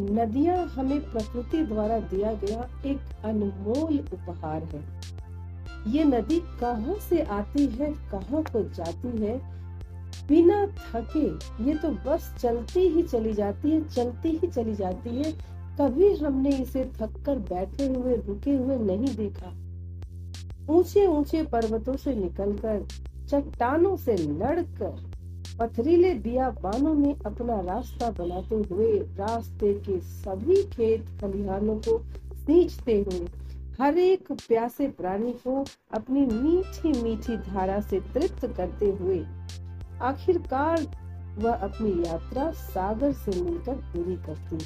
नदियाँ हमें प्रकृति द्वारा दिया गया एक अनमोल उपहार है। ये नदी कहाँ से आती है, कहाँ को जाती है? बिना थके ये तो बस चलती ही चली जाती है, चलती ही चली जाती है। कभी हमने इसे थक कर बैठे हुए, रुके हुए नहीं देखा। ऊँचे ऊँचे पर्वतों से निकलकर, चट्टानों से लड़कर पथरीले बियाबानों में अपना रास्ता बनाते हुए रास्ते के सभी खेत खलिहानों को सींचते हुए हर एक प्यासे प्राणी को अपनी मीठी मीठी धारा से तृप्त करते हुए आखिरकार वह अपनी यात्रा सागर से मिलकर पूरी करती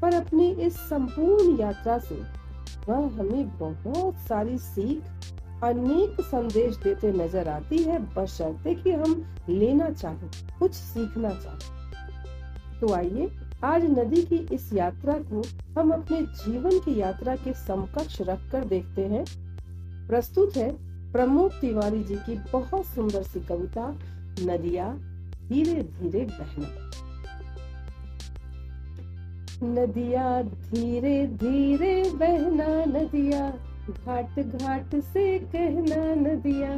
पर अपनी इस संपूर्ण यात्रा से वह हमें बहुत सारी सीख अनेक संदेश देते नज़र आती है, बशर्ते कि हम लेना चाहें, कुछ सीखना चाहें। तो आइए, आज नदी की इस यात्रा को हम अपने जीवन की यात्रा के समकक्ष रखकर देखते हैं। प्रस्तुत है प्रमोद तिवारी जी की बहुत सुंदर सी कविता, नदिया धीरे धीरे बहना। नदिया धीरे धीरे बहना, नदिया घाट घाट से कहना नदिया,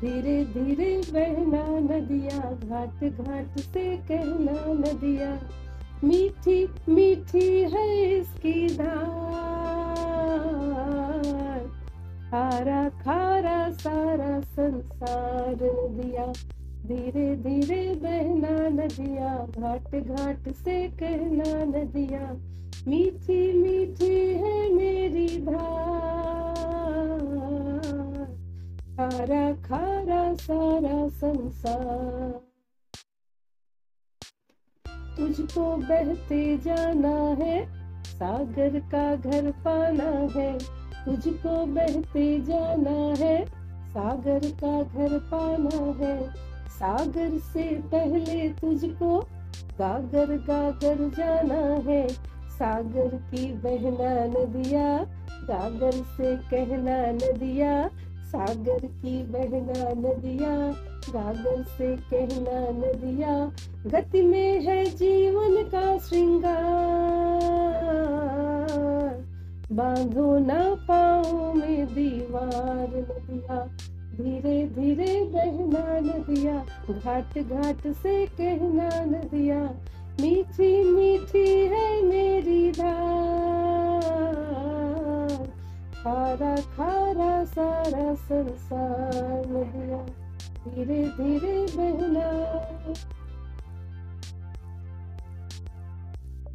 धीरे धीरे बहना नदिया, घाट घाट से कहना नदिया। मीठी मीठी है इसकी धार, खारा खारा सारा संसार नदिया धीरे धीरे बहना नदिया घाट घाट से कहना नदिया, मीठी मीठी है मेरी धार खारा खारा, सारा संसार। तुझको बहते जाना है, सागर का घर पाना है। तुझको बहते जाना है, सागर का घर पाना है। सागर से पहले तुझको गागर गागर जाना है। सागर की बहना नदिया, गागर से कहना नदिया। सागर की बहना नदिया, गागर से कहना नदिया। गति में है जीवन का श्रृंगार। बांधो ना पाओ में दीवार नदिया। धीरे धीरे बहना घाट घाट से कहना नदिया, मीठी मीठी है मेरी धार खारा खारा सारा संसार नदिया, धीरे धीरे बहना।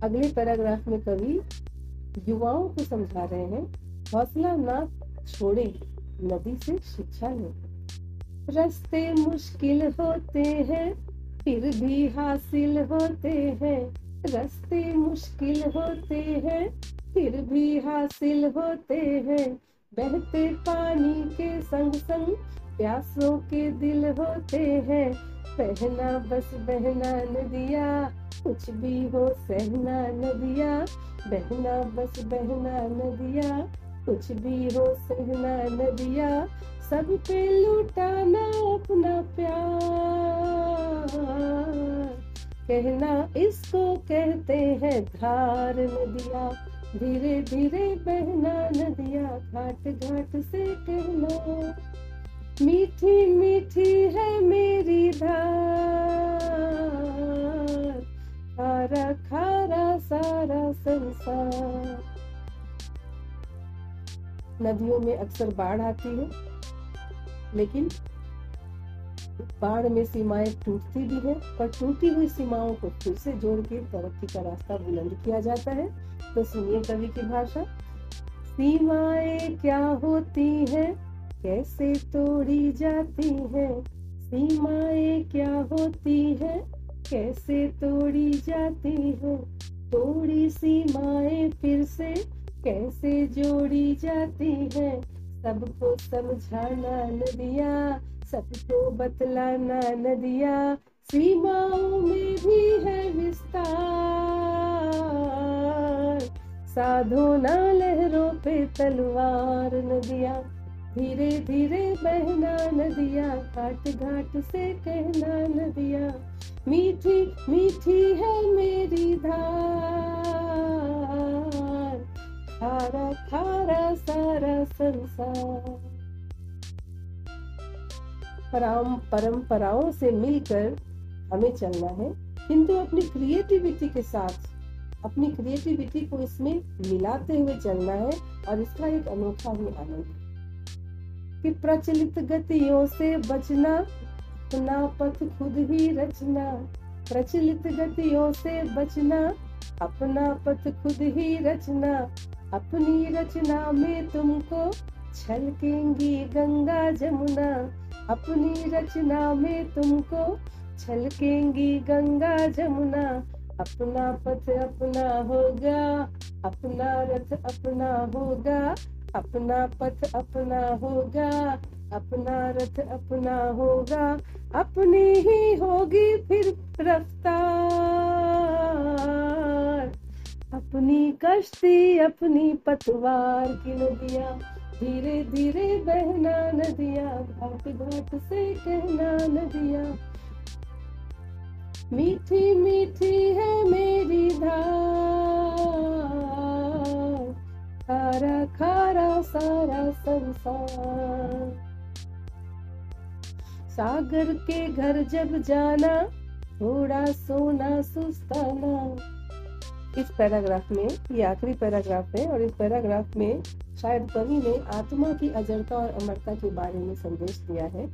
अगले पैराग्राफ में कवि युवाओं को समझा रहे हैं हौसला ना छोड़े, नदी से शिक्षा ले। रास्ते मुश्किल होते हैं, फिर भी हासिल होते हैं। रास्ते मुश्किल होते हैं, फिर भी हासिल होते हैं। बहते पानी के संग संग प्यासों के दिल होते हैं। बहना बस, बहना नदिया, कुछ भी हो सहना नदिया। बहना बस, बहना नदिया, कुछ भी हो सहना नदिया। सब पे लुटाना अपना प्यार। कहना इसको कहते हैं धार नदिया। धीरे धीरे बहना नदिया घाट घाट से कहना। मीठी मीठी है मेरी धार। खारा खारा सारा संसार। नदियों में अक्सर बाढ़ आती है। लेकिन बाढ़ में सीमाएँ टूटती भी है, पर टूटी हुई सीमाओं को फिर से जोड़ के तरक्की का रास्ता बुलंद किया जाता है। तो सुनिए कवि की भाषा, सीमाएँ क्या होती हैं, कैसे तोड़ी जाती हैं? सीमाएँ क्या होती हैं, कैसे तोड़ी जाती हैं? तोड़ी सीमाएँ फिर से कैसे जोड़ी जाती है? सबको समझाना न दिया सबको बतलाना न दिया सीमाओं में भी है विस्तार। साधो ना लहरों पे तलवार न दिया धीरे धीरे बहना नदिया घाट घाट से कहना नदिया, मीठी मीठी है मेरी धार। खारा खारा सारा संसार परम परंपराओं से मिलकर हमें चलना है। किंतु अपनी क्रिएटिविटी के साथ, अपनी क्रिएटिविटी को इसमें मिलाते हुए चलना है और इसका एक अनोखा ही आनंद कि प्रचलित गतियों से बचना, अपना पथ खुद ही रचना। प्रचलित गतियों से बचना, अपना पथ खुद ही रचना। अपनी रचना में तुमको छलकेंगी गंगा जमुना। अपनी रचना में तुमको छलकेंगी गंगा जमुना। अपना पथ अपना होगा, अपना रथ अपना होगा, अपना पथ अपना होगा, अपना रथ अपना होगा। अपनी ही होगी फिर रफ्तार। अपनी कश्ती अपनी पतवार की नदिया धीरे धीरे बहना नदिया, घाट घाट से कहना नदिया। मीठी मीठी है मेरी धार, खारा खारा, सारा संसार। सागर के घर जब जाना, थोड़ा सोना, सुस्ताना। इस पैराग्राफ में, ये आखिरी पैराग्राफ है और इस पैराग्राफ में शायद कवि ने आत्मा की अजरता और अमरता के बारे में संदेश दिया है।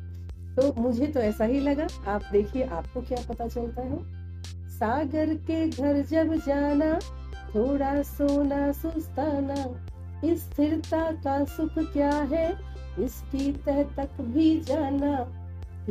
तो मुझे तो ऐसा ही लगा। आप देखिए, आपको क्या पता चलता है? सागर के घर जब जाना, थोड़ा सोना सुस्ताना स्थिरता का सुख क्या है? इसकी तह तक भी जाना।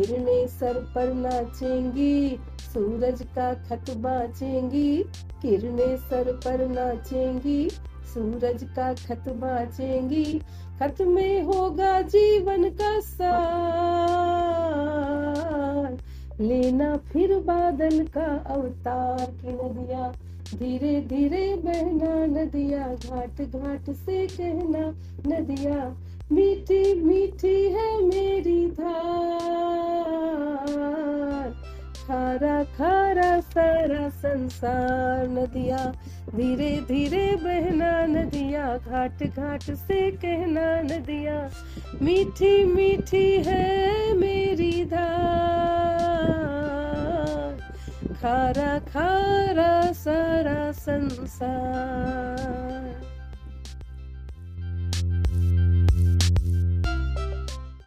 हिरने सर पर नाचेंगी, सूरज का खत बाचेंगी। किरने सर पर नाचेंगी, सूरज का खत बाचेंगी। खत में होगा जीवन का सार। लेना फिर बादल का अवतार की नदिया। धीरे धीरे बहना नदिया घाट घाट से कहना नदिया। मीठी मीठी है मेरी खारा सारा संसार नदिया, धीरे धीरे बहना नदिया घाट घाट से कहना नदिया, मीठी मीठी है मेरी धार। खारा खारा सारा संसार।